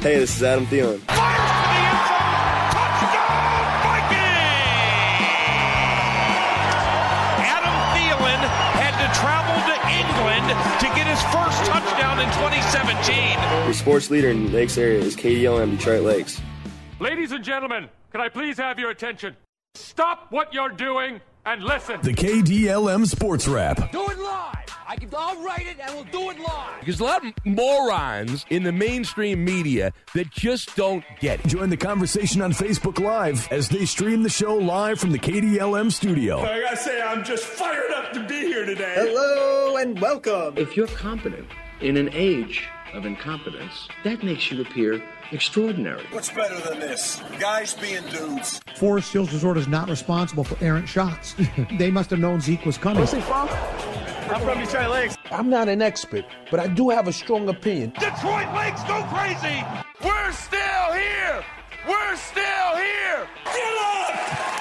Hey, this is Adam Thielen. Adam Thielen had to travel to England to get his first touchdown in 2017. Your sports leader in the Lakes area is KDLM Detroit Lakes. Ladies and gentlemen, can I please have your attention? Stop what you're doing and listen. The KDLM Sports Wrap. Do it live. I can, I'll write it and we'll do it live. There's a lot of morons in the mainstream media that just don't get it. Join the conversation on Facebook Live as they stream the show live from the KDLM studio. I gotta say, I'm just fired up to be here today. Hello and welcome. If you're competent in an age of incompetence, that makes you appear extraordinary. What's better than this? Guys being dudes. Forest Hills Resort is not responsible for errant shots. they must have known Zeke was coming. Where's he from? I'm from Detroit Lakes. I'm not an expert, but I do have a strong opinion. Detroit Lakes go crazy! We're still here! We're still here! Get up!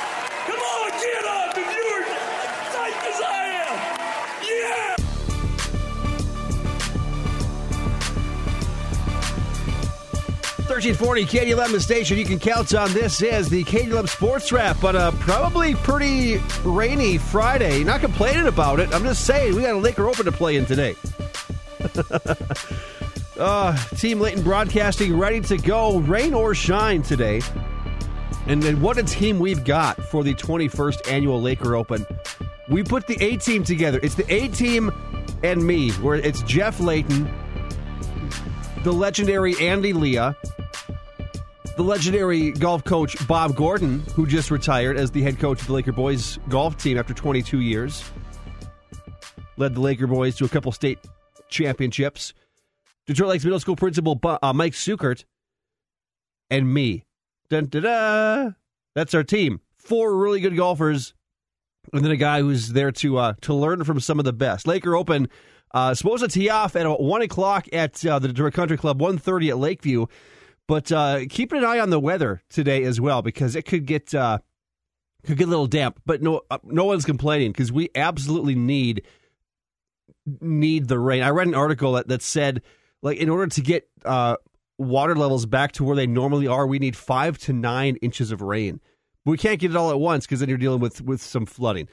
1340 KDLM station. You can count on this is the KDLM Sports Wrap, but uh, probably pretty rainy Friday. Not complaining about it. I'm just saying we got a Laker Open to play in today. uh, Team Leighton Broadcasting ready to go, rain or shine today. And then what a team we've got for the 21st annual Laker Open. We put the A team together. It's the A team and me, where it's Jeff Leighton, the legendary Andy Leah, the legendary golf coach Bob Gordon, who just retired as the head coach of the Laker boys golf team after 22 years, led the Laker boys to a couple state championships. Detroit Lakes Middle School principal uh, Mike Sukert, and me. Dun, da, da. That's our team. Four really good golfers, and then a guy who's there to uh, to learn from some of the best. Laker Open uh, supposed to tee off at one o'clock at uh, the Detroit Country Club, 1.30 at Lakeview. But uh, keeping an eye on the weather today as well because it could get uh, could get a little damp. But no, uh, no one's complaining because we absolutely need need the rain. I read an article that, that said like in order to get uh, water levels back to where they normally are, we need five to nine inches of rain. But we can't get it all at once because then you're dealing with with some flooding.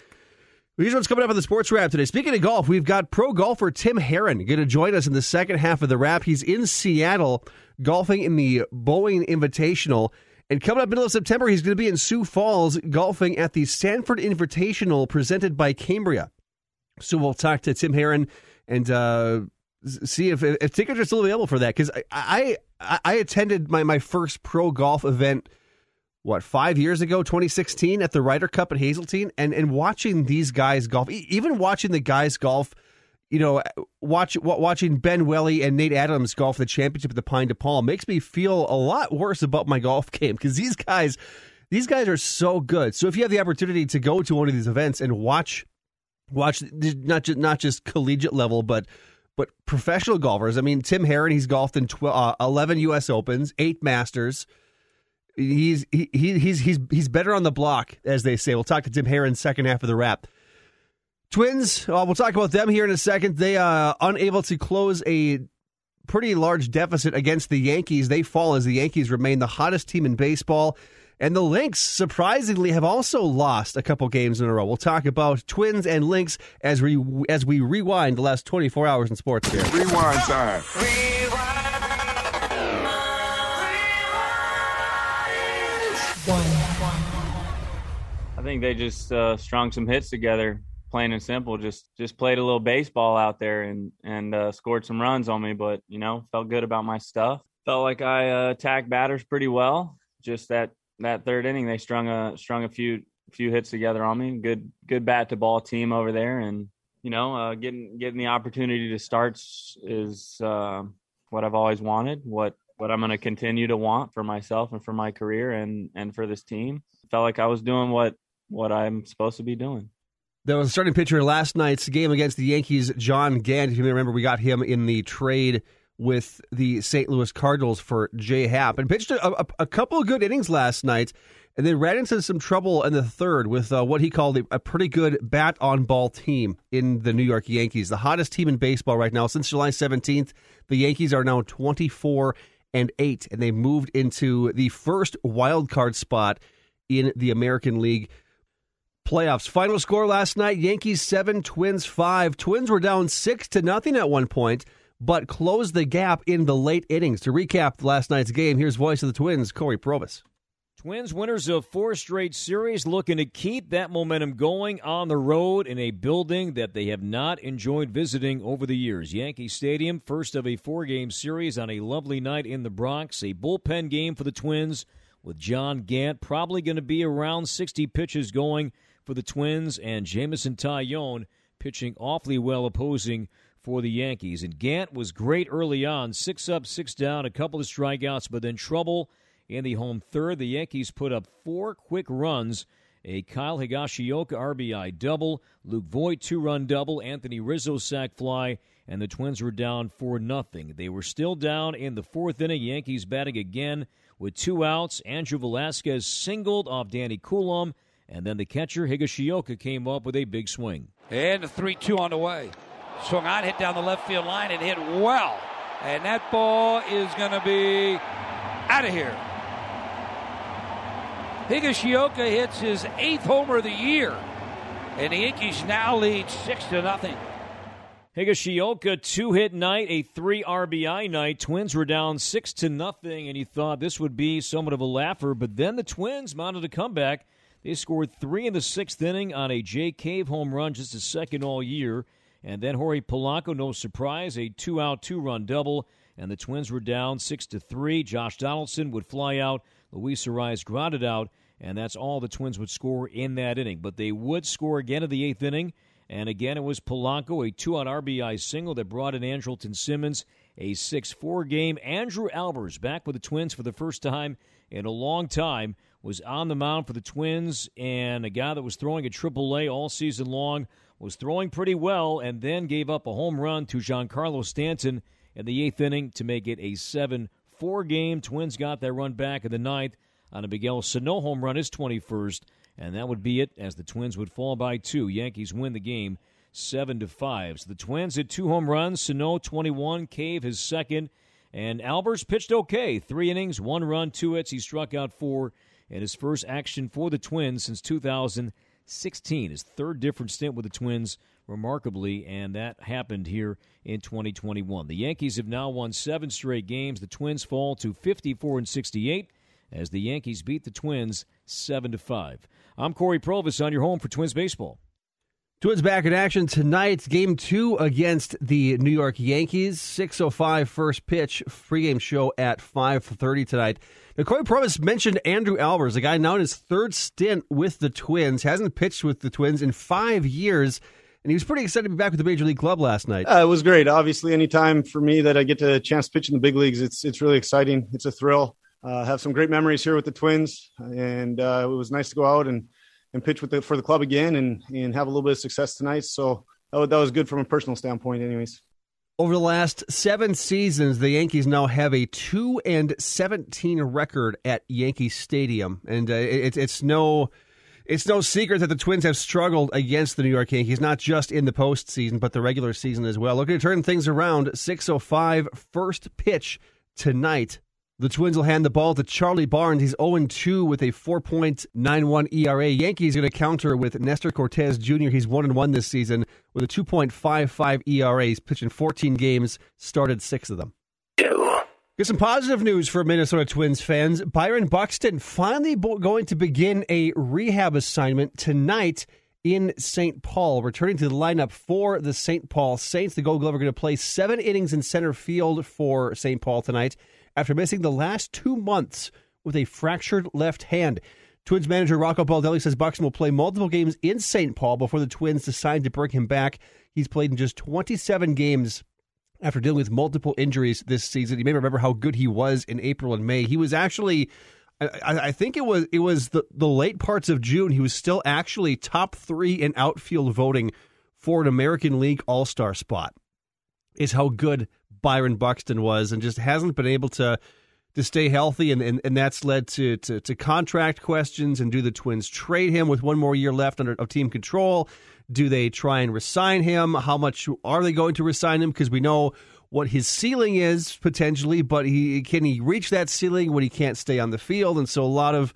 Here's what's coming up on the sports wrap today. Speaking of golf, we've got pro golfer Tim Herron going to join us in the second half of the wrap. He's in Seattle golfing in the Boeing Invitational. And coming up middle of September, he's going to be in Sioux Falls golfing at the Sanford Invitational presented by Cambria. So we'll talk to Tim Herron and uh, see if, if tickets are still available for that. Because I, I I attended my, my first pro golf event – what five years ago 2016 at the Ryder Cup at Hazeltine and and watching these guys golf even watching the guys golf you know watch watching Ben Welly and Nate Adams golf the championship at the Pine to Palm makes me feel a lot worse about my golf game because these guys these guys are so good so if you have the opportunity to go to one of these events and watch watch not just not just collegiate level but but professional golfers I mean Tim Herron he's golfed in 12, uh, 11 US Opens 8 Masters he's he, he's he's he's better on the block, as they say. We'll talk to Tim Herron second half of the wrap. Twins, uh, we'll talk about them here in a second. They uh unable to close a pretty large deficit against the Yankees. They fall as the Yankees remain the hottest team in baseball. And the Lynx, surprisingly, have also lost a couple games in a row. We'll talk about Twins and Lynx as we as we rewind the last 24 hours in sports here. Rewind time. I think they just uh, strung some hits together, plain and simple. Just just played a little baseball out there and and uh, scored some runs on me. But you know, felt good about my stuff. Felt like I uh, attacked batters pretty well. Just that that third inning, they strung a strung a few few hits together on me. Good good bat to ball team over there, and you know, uh, getting getting the opportunity to start is uh, what I've always wanted. What what I'm going to continue to want for myself and for my career and and for this team. Felt like I was doing what what I'm supposed to be doing. There was a starting pitcher last night's game against the Yankees, John Gant. If you remember, we got him in the trade with the St. Louis Cardinals for J Happ and pitched a, a, a, couple of good innings last night and then ran into some trouble in the third with uh, what he called a, a pretty good bat on ball team in the New York Yankees. The hottest team in baseball right now. Since July 17th, the Yankees are now 24 and eight, and they moved into the first wild card spot in the American League playoffs. Final score last night: Yankees seven, Twins five. Twins were down six to nothing at one point, but closed the gap in the late innings. To recap last night's game, here's voice of the Twins, Corey Provus. Twins winners of four straight series looking to keep that momentum going on the road in a building that they have not enjoyed visiting over the years. Yankee Stadium, first of a four game series on a lovely night in the Bronx. A bullpen game for the Twins with John Gant, probably going to be around 60 pitches going for the Twins, and Jameson Taillon pitching awfully well opposing four the Yankees. And Gant was great early on, six up, six down, a couple of strikeouts, but then trouble in the home third. The Yankees put up four quick runs. A Kyle Higashioka RBI double, Luke Voit two run double, Anthony Rizzo sac fly, and the Twins were down for nothing. They were still down in the fourth inning. Yankees batting again with two outs. Andrew Velazquez singled off Danny Coulombe, and then the catcher Higashioka came up with a big swing. And the 3 2 on the way. Swung on, hit down the left field line, and hit well. And that ball is going to be out of here. Higashioka hits his eighth homer of the year, and the Yankees now lead six to nothing. Higashioka two hit night, a three RBI night. Twins were down six to nothing, and he thought this would be somewhat of a laugher. But then the Twins mounted a comeback. They scored three in the sixth inning on a Jake Cave home run, just a second all year. And then Jorge Polanco, no surprise, a two out, two run double. And the Twins were down six to three. Josh Donaldson would fly out Luis Arraez grounded out, and that's all the Twins would score in that inning. But they would score again in the eighth inning, and again it was Polanco, a two out RBI single that brought in Andrelton Simmons, a 6 4 game. Andrew Albers, back with the Twins for the first time in a long time, was on the mound for the Twins, and a guy that was throwing at AAA all season long was throwing pretty well, and then gave up a home run to Giancarlo Stanton in the eighth inning to make it a 7 four game. Twins got that run back in the ninth on a Miguel Sano home run, his 21st, and that would be it as the Twins would fall by two. Yankees win the game seven to five. So the Twins had two home runs. Sano 21, Cave his second, and Albers pitched okay. Three innings, one run, two hits. He struck out four in his first action for the Twins since 2016. His third different stint with the Twins remarkably, and that happened here in 2021. The Yankees have now won seven straight games. The Twins fall to 54 and 68 as the Yankees beat the Twins 7 to 5. I'm Corey Provus on your home for Twins baseball. Twins back in action tonight. Game two against the New York Yankees. 6.05 first pitch. Pregame show at 5.30 tonight. Now, Corey Provus mentioned Andrew Albers, a guy now in his third stint with the Twins. Hasn't pitched with the Twins in five years and he was pretty excited to be back with the major league club last night. Uh, it was great. Obviously, anytime for me that I get a chance to pitch in the big leagues, it's it's really exciting. It's a thrill. Uh, have some great memories here with the Twins, and uh, it was nice to go out and and pitch with the, for the club again and and have a little bit of success tonight. So that was, that was good from a personal standpoint, anyways. Over the last seven seasons, the Yankees now have a two and seventeen record at Yankee Stadium, and uh, it, it's no it's no secret that the Twins have struggled against the New York Yankees, not just in the postseason, but the regular season as well. Looking to turn things around. 6.05 first pitch tonight. The Twins will hand the ball to Charlie Barnes. He's 0 2 with a 4.91 ERA. Yankees are going to counter with Nestor Cortes Jr. He's 1 1 this season with a 2.55 ERA. He's pitched in 14 games, started six of them. Get some positive news for Minnesota Twins fans. Byron Buxton finally going to begin a rehab assignment tonight in St. Paul, returning to the lineup for the St. Paul Saints. The Gold Glove are going to play seven innings in center field for St. Paul tonight after missing the last two months with a fractured left hand. Twins manager Rocco Baldelli says Buxton will play multiple games in St. Paul before the Twins decide to bring him back. He's played in just 27 games after dealing with multiple injuries this season. You may remember how good he was in April and May. He was actually, I, I, think it was it was the, the late parts of June. He was still actually top three in outfield voting for an American League All Star spot. Is how good Byron Buxton was, and just hasn't been able to to stay healthy, and, and, and that's led to, to, to contract questions. And do the Twins trade him with one more year left under of team control? Do they try and resign him? How much are they going to resign him? Because we know what his ceiling is potentially, but he can he reach that ceiling when he can't stay on the field? And so a lot of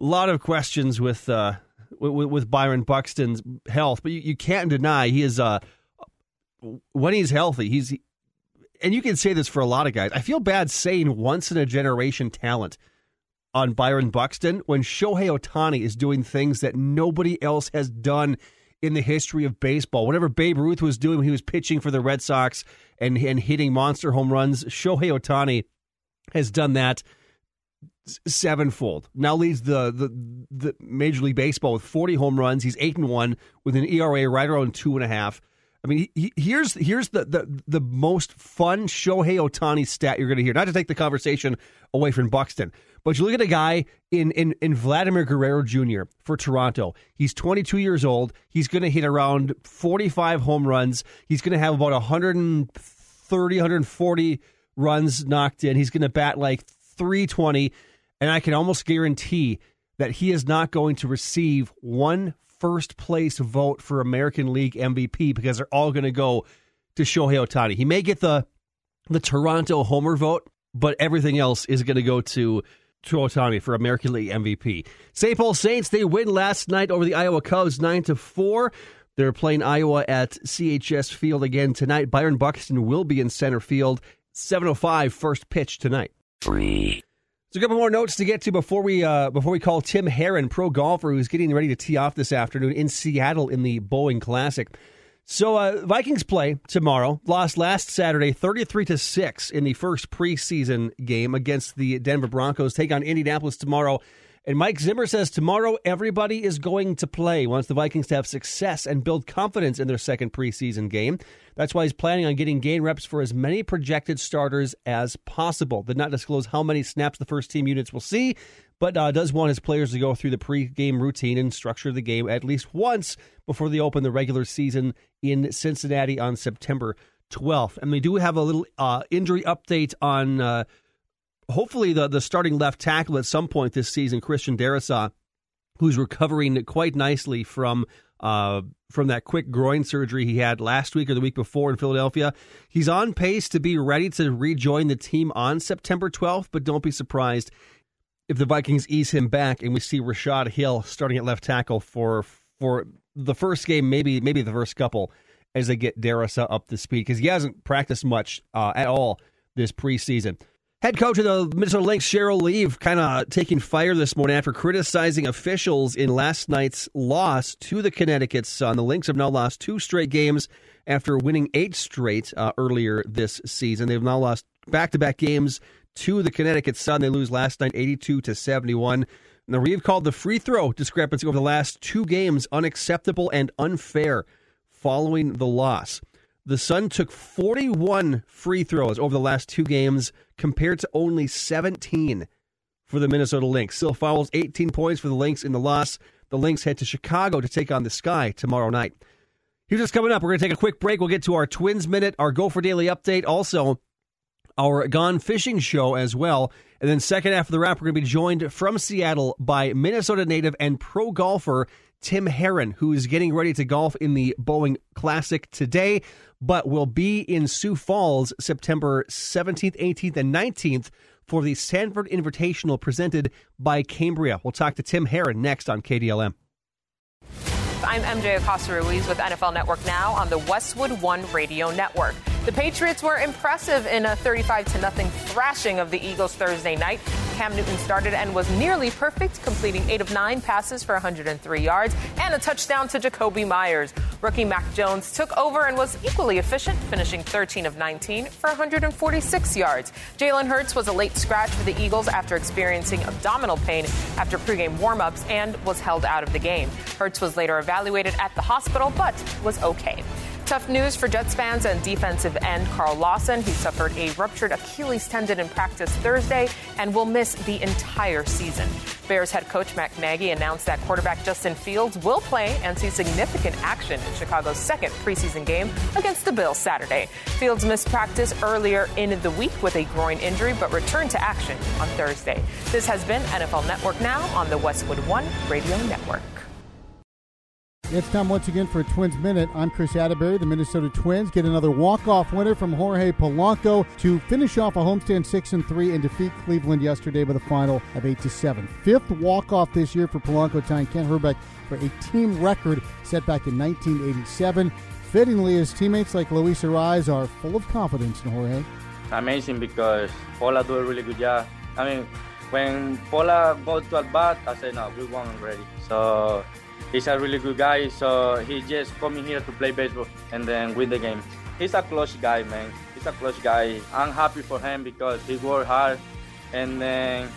a lot of questions with uh, with, with Byron Buxton's health, but you, you can't deny he is uh, when he's healthy, he's and you can say this for a lot of guys. I feel bad saying once in a generation talent on Byron Buxton when Shohei Ohtani is doing things that nobody else has done in the history of baseball. Whatever Babe Ruth was doing when he was pitching for the Red Sox and, and hitting monster home runs, Shohei Ohtani has done that sevenfold. Now leads the, the the Major League Baseball with 40 home runs. He's eight and one with an ERA right around two and a half. I mean, he, here's here's the, the the most fun Shohei Ohtani stat you're going to hear. Not to take the conversation away from Buxton, but you look at a guy in in, in Vladimir Guerrero Jr. for Toronto. He's 22 years old. He's going to hit around 45 home runs. He's going to have about 130, 140 runs knocked in. He's going to bat like 320, and I can almost guarantee that he is not going to receive one first place vote for American League MVP because they're all going to go to Shohei Ohtani. He may get the the Toronto homer vote, but everything else is going to go to to Ohtani for American League MVP. St. Paul Saints they win last night over the Iowa Cubs nine to four. They're playing Iowa at CHS Field again tonight. Byron Buxton will be in center field. 7:05 first pitch tonight. Three. So a couple more notes to get to before we uh, before we call Tim Herron, pro golfer who's getting ready to tee off this afternoon in Seattle in the Boeing Classic. So uh, Vikings play tomorrow. Lost last Saturday, thirty-three to six in the first preseason game against the Denver Broncos. Take on Indianapolis tomorrow. And Mike Zimmer says tomorrow everybody is going to play. Wants the Vikings to have success and build confidence in their second preseason game. That's why he's planning on getting game reps for as many projected starters as possible. Did not disclose how many snaps the first team units will see, but uh, does want his players to go through the pre-game routine and structure the game at least once before they open the regular season in Cincinnati on September 12th. And we do have a little uh, injury update on. Uh, hopefully the, the starting left tackle at some point this season, Christian Darrisaw, who's recovering quite nicely from uh, from that quick groin surgery he had last week or the week before in Philadelphia. He's on pace to be ready to rejoin the team on September 12th, but don't be surprised if the Vikings ease him back and we see Rashad Hill starting at left tackle for for the first game, maybe maybe the first couple as they get Darrisaw up to speed because he hasn't practiced much uh, at all this preseason. Head coach of the Minnesota Lynx, Cheryl Reeve, kind of taking fire this morning after criticizing officials in last night's loss to the Connecticut Sun. The Lynx have now lost two straight games after winning eight straight uh, earlier this season. They've now lost back to back games to the Connecticut Sun. They lose last night 82 to 71. Now, Reeve called the free throw discrepancy over the last two games unacceptable and unfair following the loss. The Sun took 41 free throws over the last two games compared to only 17 for the Minnesota Lynx. Still fouls 18 points for the Lynx in the loss. The Lynx head to Chicago to take on the Sky tomorrow night. Here's what's coming up. We're going to take a quick break. We'll get to our Twins Minute, our Gopher Daily Update, also our Gone Fishing Show as well. And then second half of the wrap, we're going to be joined from Seattle by Minnesota native and pro golfer Tim Herron, who is getting ready to golf in the Boeing Classic today, but will be in Sioux Falls September 17th, 18th, and 19th for the Sanford Invitational presented by Cambria. We'll talk to Tim Herron next on KDLM. I'm MJ Acosta Ruiz with NFL Network Now on the Westwood One Radio Network. The Patriots were impressive in a 35 to nothing thrashing of the Eagles Thursday night. Cam Newton started and was nearly perfect, completing 8 of 9 passes for 103 yards and a touchdown to Jakobi Meyers. Rookie Mac Jones took over and was equally efficient, finishing 13 of 19 for 146 yards. Jalen Hurts was a late scratch for the Eagles after experiencing abdominal pain after pregame warmups and was held out of the game. Hurts was later evaluated at the hospital but was okay. Tough news for Jets fans and defensive end Carl Lawson. He suffered a ruptured Achilles tendon in practice Thursday and will miss the entire season. Bears head coach Matt Nagy announced that quarterback Justin Fields will play and see significant action in Chicago's second preseason game against the Bills Saturday. Fields missed practice earlier in the week with a groin injury but returned to action on Thursday. This has been NFL Network Now on the Westwood One Radio Network. It's time once again for a Twins Minute. I'm Chris Atterbury. The Minnesota Twins get another walk-off winner from Jorge Polanco to finish off a homestand six and three and defeat Cleveland yesterday with a final of eight to seven. Fifth walk-off this year for Polanco, tying Kent Hrbek for a team record set back in 1987. Fittingly, his teammates like Luis Arraez are full of confidence in Jorge. Amazing because Pola do a really good job. I mean, when Pola go to at bat, I say no, we won already. So he's a really good guy. So he just coming here to play baseball and then win the game. He's a close guy, man. He's a close guy. I'm happy for him because he worked hard, and then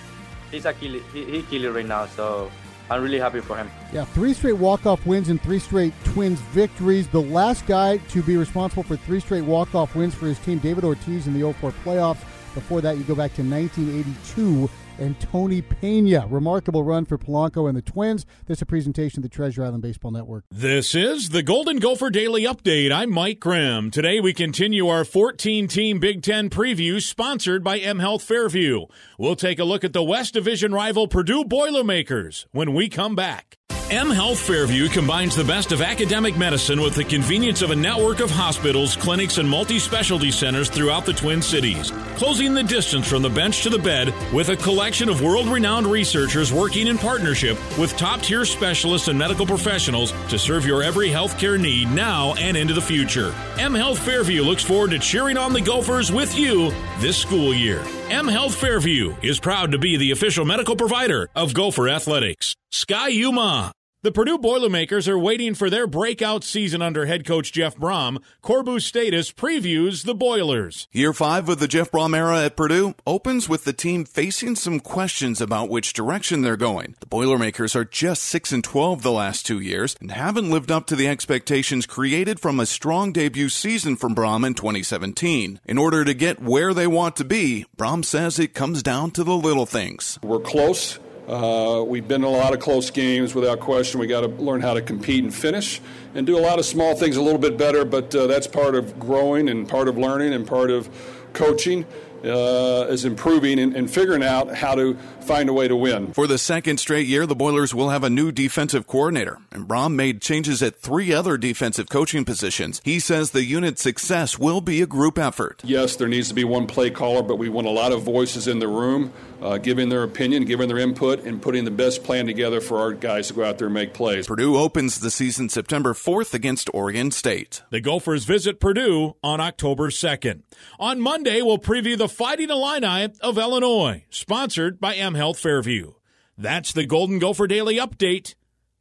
he's a killer. He, he killer right now. So I'm really happy for him. Yeah, three straight walk-off wins and three straight Twins victories. The last guy to be responsible for three straight walk-off wins for his team, David Ortiz, in the 04 playoffs. Before that, you go back to 1982 and Tony Pena. Remarkable run for Polanco and the Twins. This is a presentation of the Treasure Island Baseball Network. This is the Golden Gopher Daily Update. I'm Mike Grimm. Today we continue our 14 team Big Ten preview sponsored by M Health Fairview. We'll take a look at the West Division rival Purdue Boilermakers when we come back. M Health Fairview combines the best of academic medicine with the convenience of a network of hospitals, clinics, and multi specialty centers throughout the Twin Cities, closing the distance from the bench to the bed with a collection of world renowned researchers working in partnership with top tier specialists and medical professionals to serve your every healthcare need now and into the future. M Health Fairview looks forward to cheering on the Gophers with you this school year. M Health Fairview is proud to be the official medical provider of Gopher Athletics. Ski-U-Mah. The Purdue Boilermakers are waiting for their breakout season under head coach Jeff Brohm. Corbu Status previews the Boilers. Year five of the Jeff Brohm era at Purdue opens with the team facing some questions about which direction they're going. The Boilermakers are just 6 and 12 the last two years and haven't lived up to the expectations created from a strong debut season from Brohm in 2017. In order to get where they want to be, Brohm says it comes down to the little things. We're close. Uh, we've been in a lot of close games without question. We got to learn how to compete and finish and do a lot of small things a little bit better, but uh, that's part of growing and part of learning and part of coaching. Uh, is improving and, and, figuring out how to find a way to win. For the second straight year, the Boilers will have a new defensive coordinator, and Brohm made changes at three other defensive coaching positions. He says the unit's success will be a group effort. Yes, there needs to be one play caller, but we want a lot of voices in the room. Uh, giving their opinion, giving their input, and putting the best plan together for our guys to go out there and make plays. Purdue opens the season September 4th against Oregon State. The Gophers visit Purdue on October 2nd. On Monday, we'll preview the Fighting Illini of Illinois, sponsored by M Health Fairview. That's the Golden Gopher Daily Update.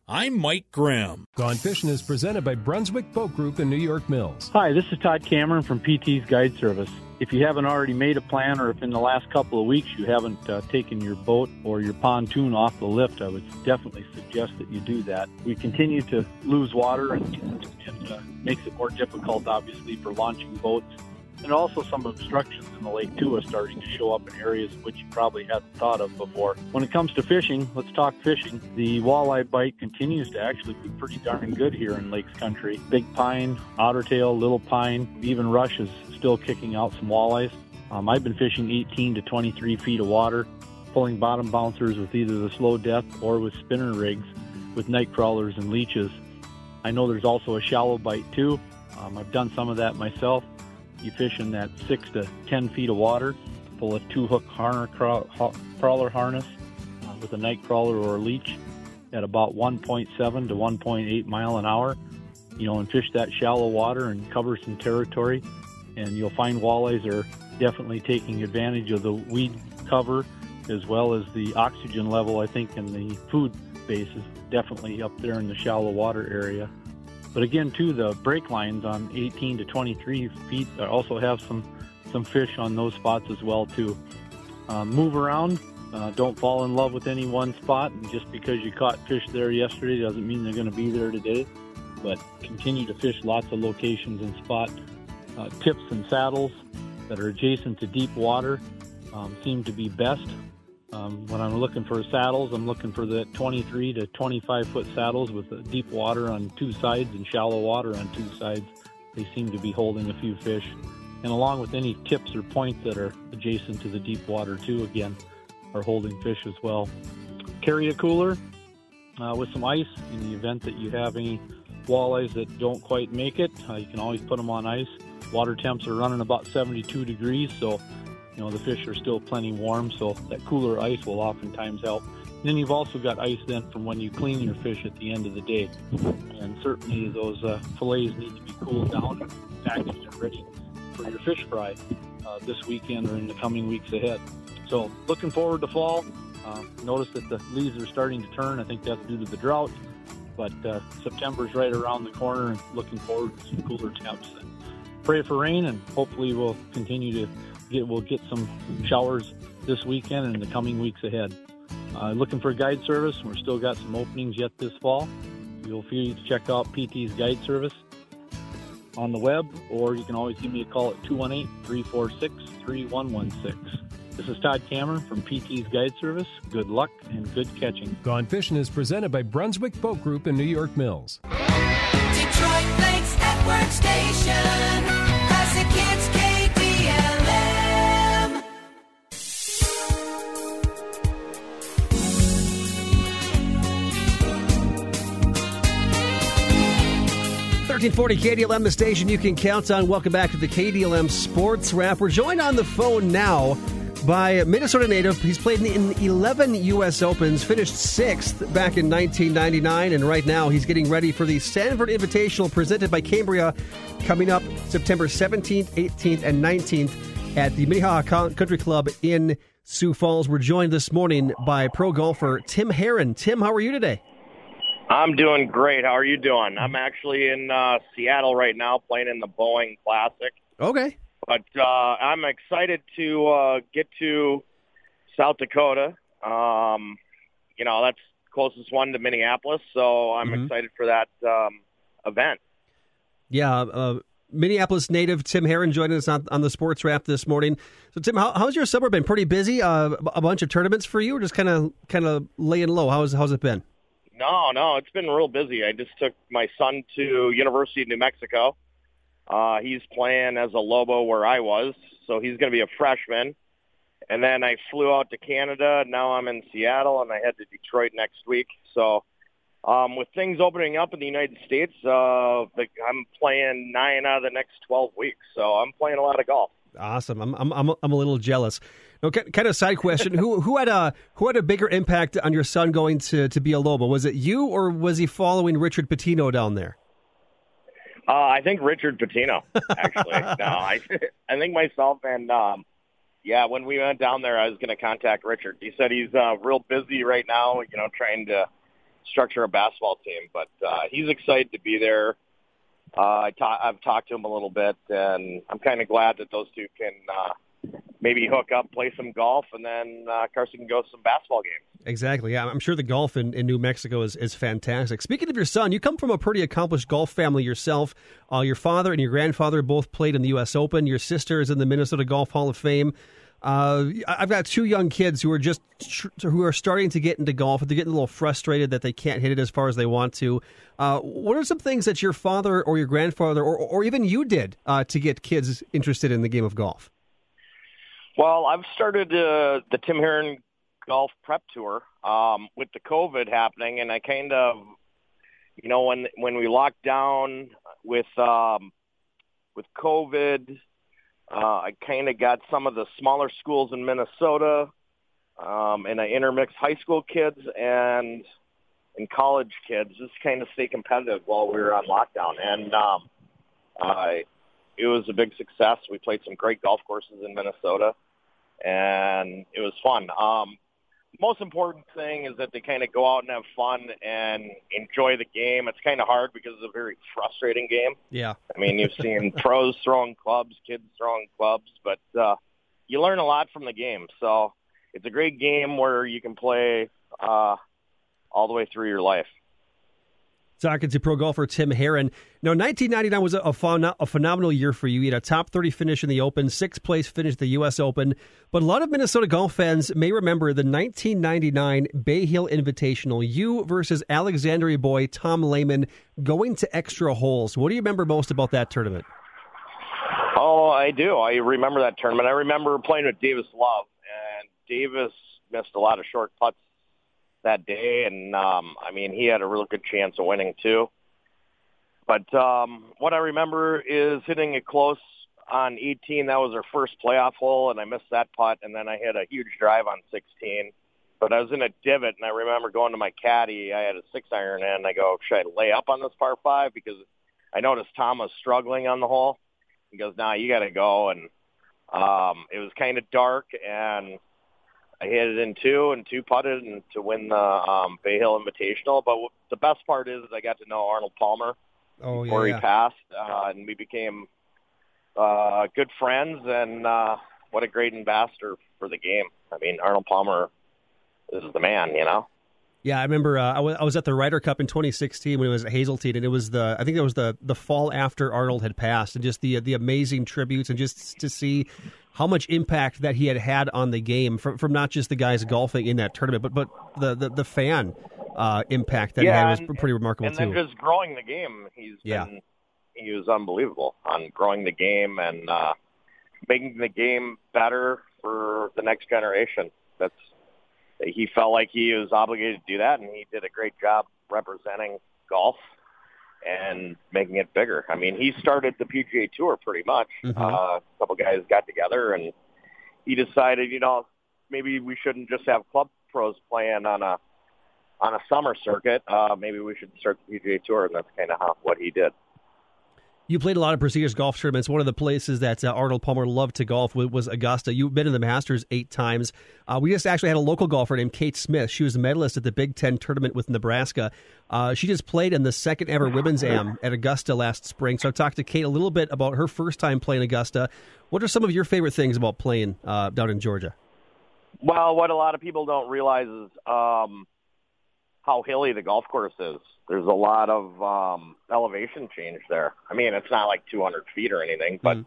I'm Mike Grimm. Gone Fishing is presented by Brunswick Boat Group in New York Mills. Hi, this is Todd Cameron from PT's Guide Service. If you haven't already made a plan, or if in the last couple of weeks you haven't uh, taken your boat or your pontoon off the lift, I would definitely suggest that you do that. We continue to lose water, and, and uh, makes it more difficult, obviously, for launching boats. And also, some obstructions in the lake too are starting to show up in areas which you probably hadn't thought of before. When it comes to fishing, let's talk fishing. The walleye bite continues to actually be pretty darn good here in Lakes Country. Big pine, ottertail, little pine, even rush is still kicking out some walleyes. Um, I've been fishing 18 to 23 feet of water, pulling bottom bouncers with either the slow death or with spinner rigs with night crawlers and leeches. I know there's also a shallow bite too. Um, I've done some of that myself. You fish in that 6 to 10 feet of water, pull a two hook crawler harness uh, with a night crawler or a leech at about 1.7 to 1.8 mile an hour. You know, and fish that shallow water and cover some territory and you'll find walleyes are definitely taking advantage of the weed cover as well as the oxygen level. I think in the food base is definitely up there in the shallow water area. But again, too, the break lines on 18 to 23 feet also have some some fish on those spots as well too. Um, move around. Uh, don't fall in love with any one spot. And just because you caught fish there yesterday doesn't mean they're going to be there today. But continue to fish lots of locations and spot uh, tips and saddles that are adjacent to deep water um, seem to be best. Um, when I'm looking for saddles, I'm looking for the 23 to 25 foot saddles with deep water on two sides and shallow water on two sides. They seem to be holding a few fish. And along with any tips or points that are adjacent to the deep water, too, again, are holding fish as well. Carry a cooler uh, with some ice in the event that you have any walleyes that don't quite make it, uh, you can always put them on ice. Water temps are running about 72 degrees, so know the fish are still plenty warm. So that cooler ice will oftentimes help. And then you've also got ice then from when you clean your fish at the end of the day, and certainly those uh, fillets need to be cooled down and packaged and ready for your fish fry uh, this weekend or in the coming weeks ahead. So looking forward to fall. Uh, notice that the leaves are starting to turn. I think that's due to the drought. But uh, September's right around the corner, and looking forward to some cooler temps. And pray for rain, and hopefully we'll continue to get we'll get some showers this weekend and in the coming weeks ahead. Uh, looking for a guide service. We're still got some openings yet this fall. Feel free to check out PT's guide service on the web, or you can always give me a call at 218 346 3116. This is Todd Cameron from PT's Guide Service. Good luck and good catching. Gone Fishing is presented by Brunswick Boat Group in New York Mills. Detroit Lakes Network Station. 1340 KDLM, the station you can count on. Welcome back to the KDLM Sports Wrap. We're joined on the phone now by Minnesota native. He's played in 11 U.S. Opens, finished sixth back in 1999, and right now he's getting ready for the Sanford Invitational presented by Cambria coming up September 17th, 18th, and 19th at the Minnehaha Country Club in Sioux Falls. We're joined this morning by pro golfer Tim Herron. Tim, how are you today? I'm doing great. How are you doing? I'm actually in uh, Seattle right now playing in the Boeing Classic. Okay. But uh, I'm excited to uh, get to South Dakota. Um, you know, that's closest one to Minneapolis, so I'm Mhm. excited for that um, event. Yeah, uh, Minneapolis native Tim Herron joining us on, on the Sports Wrap this morning. So, Tim, how, how's your summer been? Pretty busy? Uh, a bunch of tournaments for you, or just kind of kind of laying low? How's how's it been? No, no, it's been real busy. I just took my son to University of New Mexico. Uh, he's playing as a Lobo where I was, so he's going to be a freshman. And then I flew out to Canada. Now I'm in Seattle, and I head to Detroit next week. So um, with things opening up in the United States, uh, I'm playing nine out of the next 12 weeks. So I'm playing a lot of golf. Awesome. I'm I'm, I'm a little jealous. No, kind of side question. who who had a who had a bigger impact on your son going to to be a Lobo? Was it you, or was he following Richard Pitino down there? Uh, I think Richard Pitino, actually. no, I, I think myself and, um, yeah, when we went down there, I was going to contact Richard. He said he's uh, real busy right now, you know, trying to structure a basketball team, but uh, he's excited to be there. Uh, I ta- I've talked to him a little bit, and I'm kind of glad that those two can uh, maybe hook up, play some golf, and then uh, Carson can go to some basketball games. Exactly. Yeah, I'm sure the golf in, in New Mexico is, is fantastic. Speaking of your son, you come from a pretty accomplished golf family yourself. Uh, your father and your grandfather both played in the U.S. Open. Your sister is in the Minnesota Golf Hall of Fame. Uh, I've got two young kids who are just who are starting to get into golf. They're getting a little frustrated that they can't hit it as far as they want to. Uh, what are some things that your father or your grandfather or, or even you did uh, to get kids interested in the game of golf? Well, I've started uh, the Tim Herron Golf Prep Tour um, with the COVID happening, and I kind of, you know, when when we locked down with um, with COVID, uh, I kind of got some of the smaller schools in Minnesota, um, and I intermixed high school kids and and college kids just kind of stay competitive while we were on lockdown, and um, I it was a big success. We played some great golf courses in Minnesota, and it was fun. Um, most important thing is that they kind of go out and have fun and enjoy the game. It's kind of hard because it's a very frustrating game. Yeah. I mean, you've seen pros throwing clubs, kids throwing clubs, but uh, you learn a lot from the game. So it's a great game where you can play uh, all the way through your life. Talking to pro golfer Tim Herron. Now, 1999 was a, a, phenomenal year for you. You had a top 30 finish in the Open, sixth place finish the U.S. Open. But a lot of Minnesota golf fans may remember the 1999 Bay Hill Invitational. You versus Alexandria boy Tom Lehman going to extra holes. What do you remember most about that tournament? Oh, I do. I remember that tournament. I remember playing with Davis Love, and Davis missed a lot of short putts that day, and um, I mean, he had a real good chance of winning too. but um, what I remember is hitting it close on 18. That was our first playoff hole, and I missed that putt. And then I hit a huge drive on 16. But I was in a divot, and I remember going to my caddy. I had a six iron in. I go, should I lay up on this par five? Because I noticed Tom was struggling on the hole. He goes, nah, you got to go. And um, it was kind of dark, and I hit it in two and two putted and to win the um, Bay Hill Invitational. But w- the best part is I got to know Arnold Palmer Oh before yeah. he passed, uh, and we became uh, good friends. And uh, what a great ambassador for the game. I mean, Arnold Palmer is the man, you know. Yeah, I remember uh, I, was, at the Ryder Cup in 2016 when it was at Hazeltine, and it was the I think it was the the fall after Arnold had passed, and just the the amazing tributes, and just to see how much impact that he had had on the game from from not just the guys golfing in that tournament, but but the the, the fan uh, impact that he yeah, had was and- pretty remarkable and too. then just growing the game, he's Yeah. been he was unbelievable on growing the game and uh, making the game better for the next generation. That's he felt like he was obligated to do that, and he did a great job representing golf and making it bigger. I mean, he started the PGA Tour pretty much. Mhm. Uh, a couple guys got together, and he decided, you know, maybe we shouldn't just have club pros playing on a on a summer circuit. Uh, maybe we should start the PGA Tour, and that's kind of how what he did. You played a lot of prestigious golf tournaments. One of the places that uh, Arnold Palmer loved to golf was, Augusta. You've been in the Masters eight times. Uh, we just actually had a local golfer named Kate Smith. She was a medalist at the Big Ten tournament with Nebraska. Uh, she just played in the second ever women's am at Augusta last spring. So I talked to Kate a little bit about her first time playing Augusta. What are some of your favorite things about playing uh, down in Georgia? Well, what a lot of people don't realize is um, how hilly the golf course is. There's a lot of um, elevation change there. I mean, it's not like 200 feet or anything, but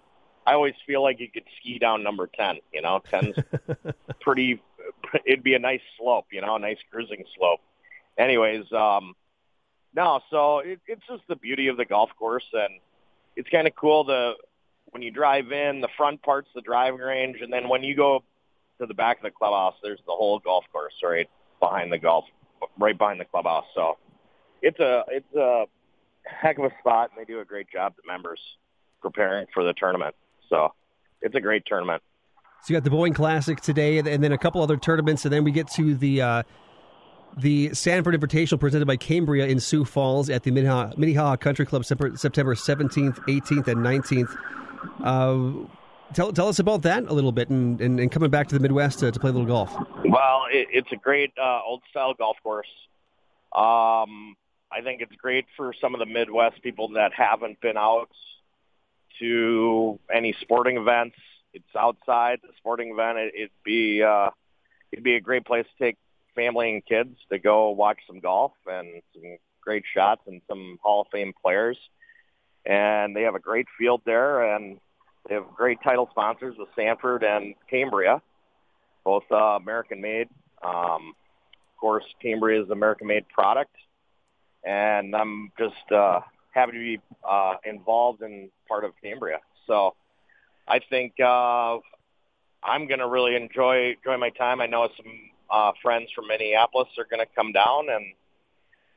I always feel like you could ski down number 10. You know, 10's pretty. It'd be a nice slope. You know, a nice cruising slope. Anyways, um, no. So it, it's just the beauty of the golf course, and it's kind of cool to when you drive in. The front part's the driving range, and then when you go to the back of the clubhouse, there's the whole golf course right behind the golf, right behind the clubhouse. So it's a it's a heck of a spot, and they do a great job. The members preparing for the tournament, so it's a great tournament. So you got the Boeing Classic today, and then a couple other tournaments, and then we get to the uh, the Sanford Invitational presented by Cambria in Sioux Falls at the Minnehaha, Minnehaha Country Club September September 17th, 18th, and 19th. Uh, tell tell us about that a little bit, and, and, and coming back to the Midwest to, to play a little golf. Well, it, it's a great uh, old style golf course. Um, I think it's great for some of the Midwest people that haven't been out to any sporting events. It's outside the sporting event. It, it'd be uh, it'd be a great place to take family and kids to go watch some golf and some great shots and some Hall of Fame players. And they have a great field there, and they have great title sponsors with Sanford and Cambria, both uh, American made. Um, of course, Cambria is an American made product, and I'm just uh, happy to be uh, involved in part of Cambria. So I think uh, I'm going to really enjoy enjoy my time. I know some uh, friends from Minneapolis are going to come down and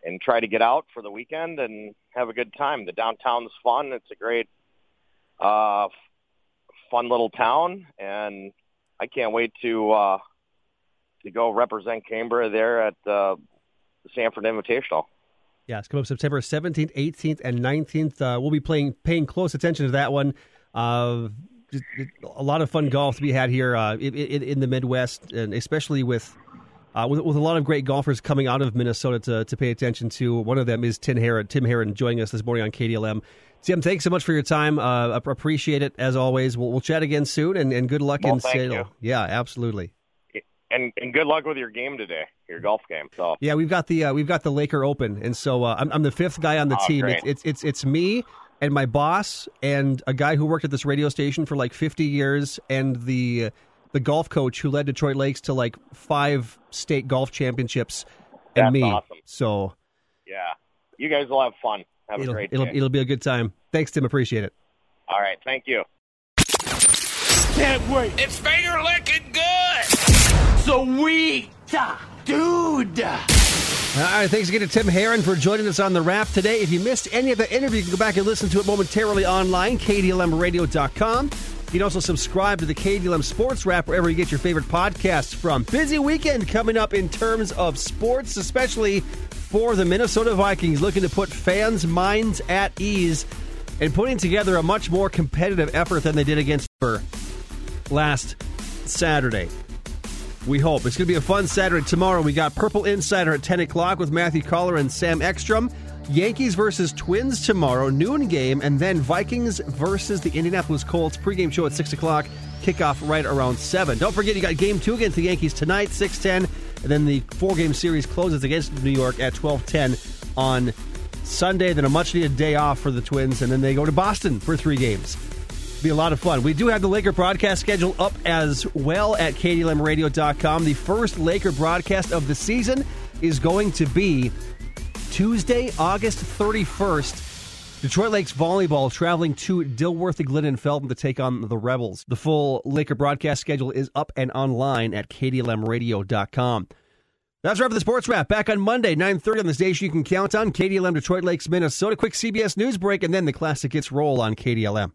and try to get out for the weekend and have a good time. The downtown's fun. It's a great, uh, fun little town, and I can't wait to uh, to go represent Cambria there at uh, the Sanford Invitational. Yeah, it's coming up September 17th, 18th, and 19th. Uh, we'll be playing paying close attention to that one. Uh, just- a lot of fun golf to be had here uh, in, in, the Midwest, and especially with, uh, with with a lot of great golfers coming out of Minnesota to, to pay attention to. One of them is Tim Herron. Tim Herron joining us this morning on KDLM. Tim, thanks so much for your time. Uh, ap- appreciate it as always. We'll, we'll chat again soon, and, and good luck Well, in Seattle. you. Yeah, absolutely. And and good luck with your game today, your golf game. So Yeah, we've got the uh, we've got the Laker Open, and so uh, I'm, I'm the fifth guy on the Oh, team. great. It's, it's it's it's me and my boss and a guy who worked at this radio station for like 50 years, and the the golf coach who led Detroit Lakes to like five state golf championships, and That's me. awesome. So yeah, you guys will have fun. Have a it'll great it'll, day. it'll be a good time. Thanks, Tim. Appreciate it. All right, thank you. Can't wait. It's finger licking good. Sweet, dude. All right, thanks again to Tim Herron for joining us on the wrap today. If you missed any of the interview, you can go back and listen to it momentarily online, kdlmradio.com. You can also subscribe to the KDLM Sports Wrap wherever you get your favorite podcasts from. Busy weekend coming up in terms of sports, especially for the Minnesota Vikings, looking to put fans' minds at ease and putting together a much more competitive effort than they did against last Saturday. We hope. It's going to be a fun Saturday tomorrow. We got Purple Insider at 10 o'clock with Matthew Coller and Sam Ekstrom. Yankees versus Twins tomorrow, noon game, and then Vikings versus the Indianapolis Colts. Pregame show at 6 o'clock, kickoff right around 7. Don't forget, you got game two against the Yankees tonight, 610, and then the four game series closes against New York at 1210 on Sunday. Then a much needed day off for the Twins, and then they go to Boston for three games be a lot of fun. We do have the Laker broadcast schedule up as well at KDLMradio.com. The first Laker broadcast of the season is going to be Tuesday, August 31st. Detroit Lakes volleyball traveling to Dilworth and Glyndon Felton to take on the Rebels. The full Laker broadcast schedule is up and online at KDLMradio.com. That's right for the sports wrap. Back on Monday, 9.30 on the station you can count on. KDLM Detroit Lakes, Minnesota. Quick CBS News break, and then the classic hits roll on KDLM.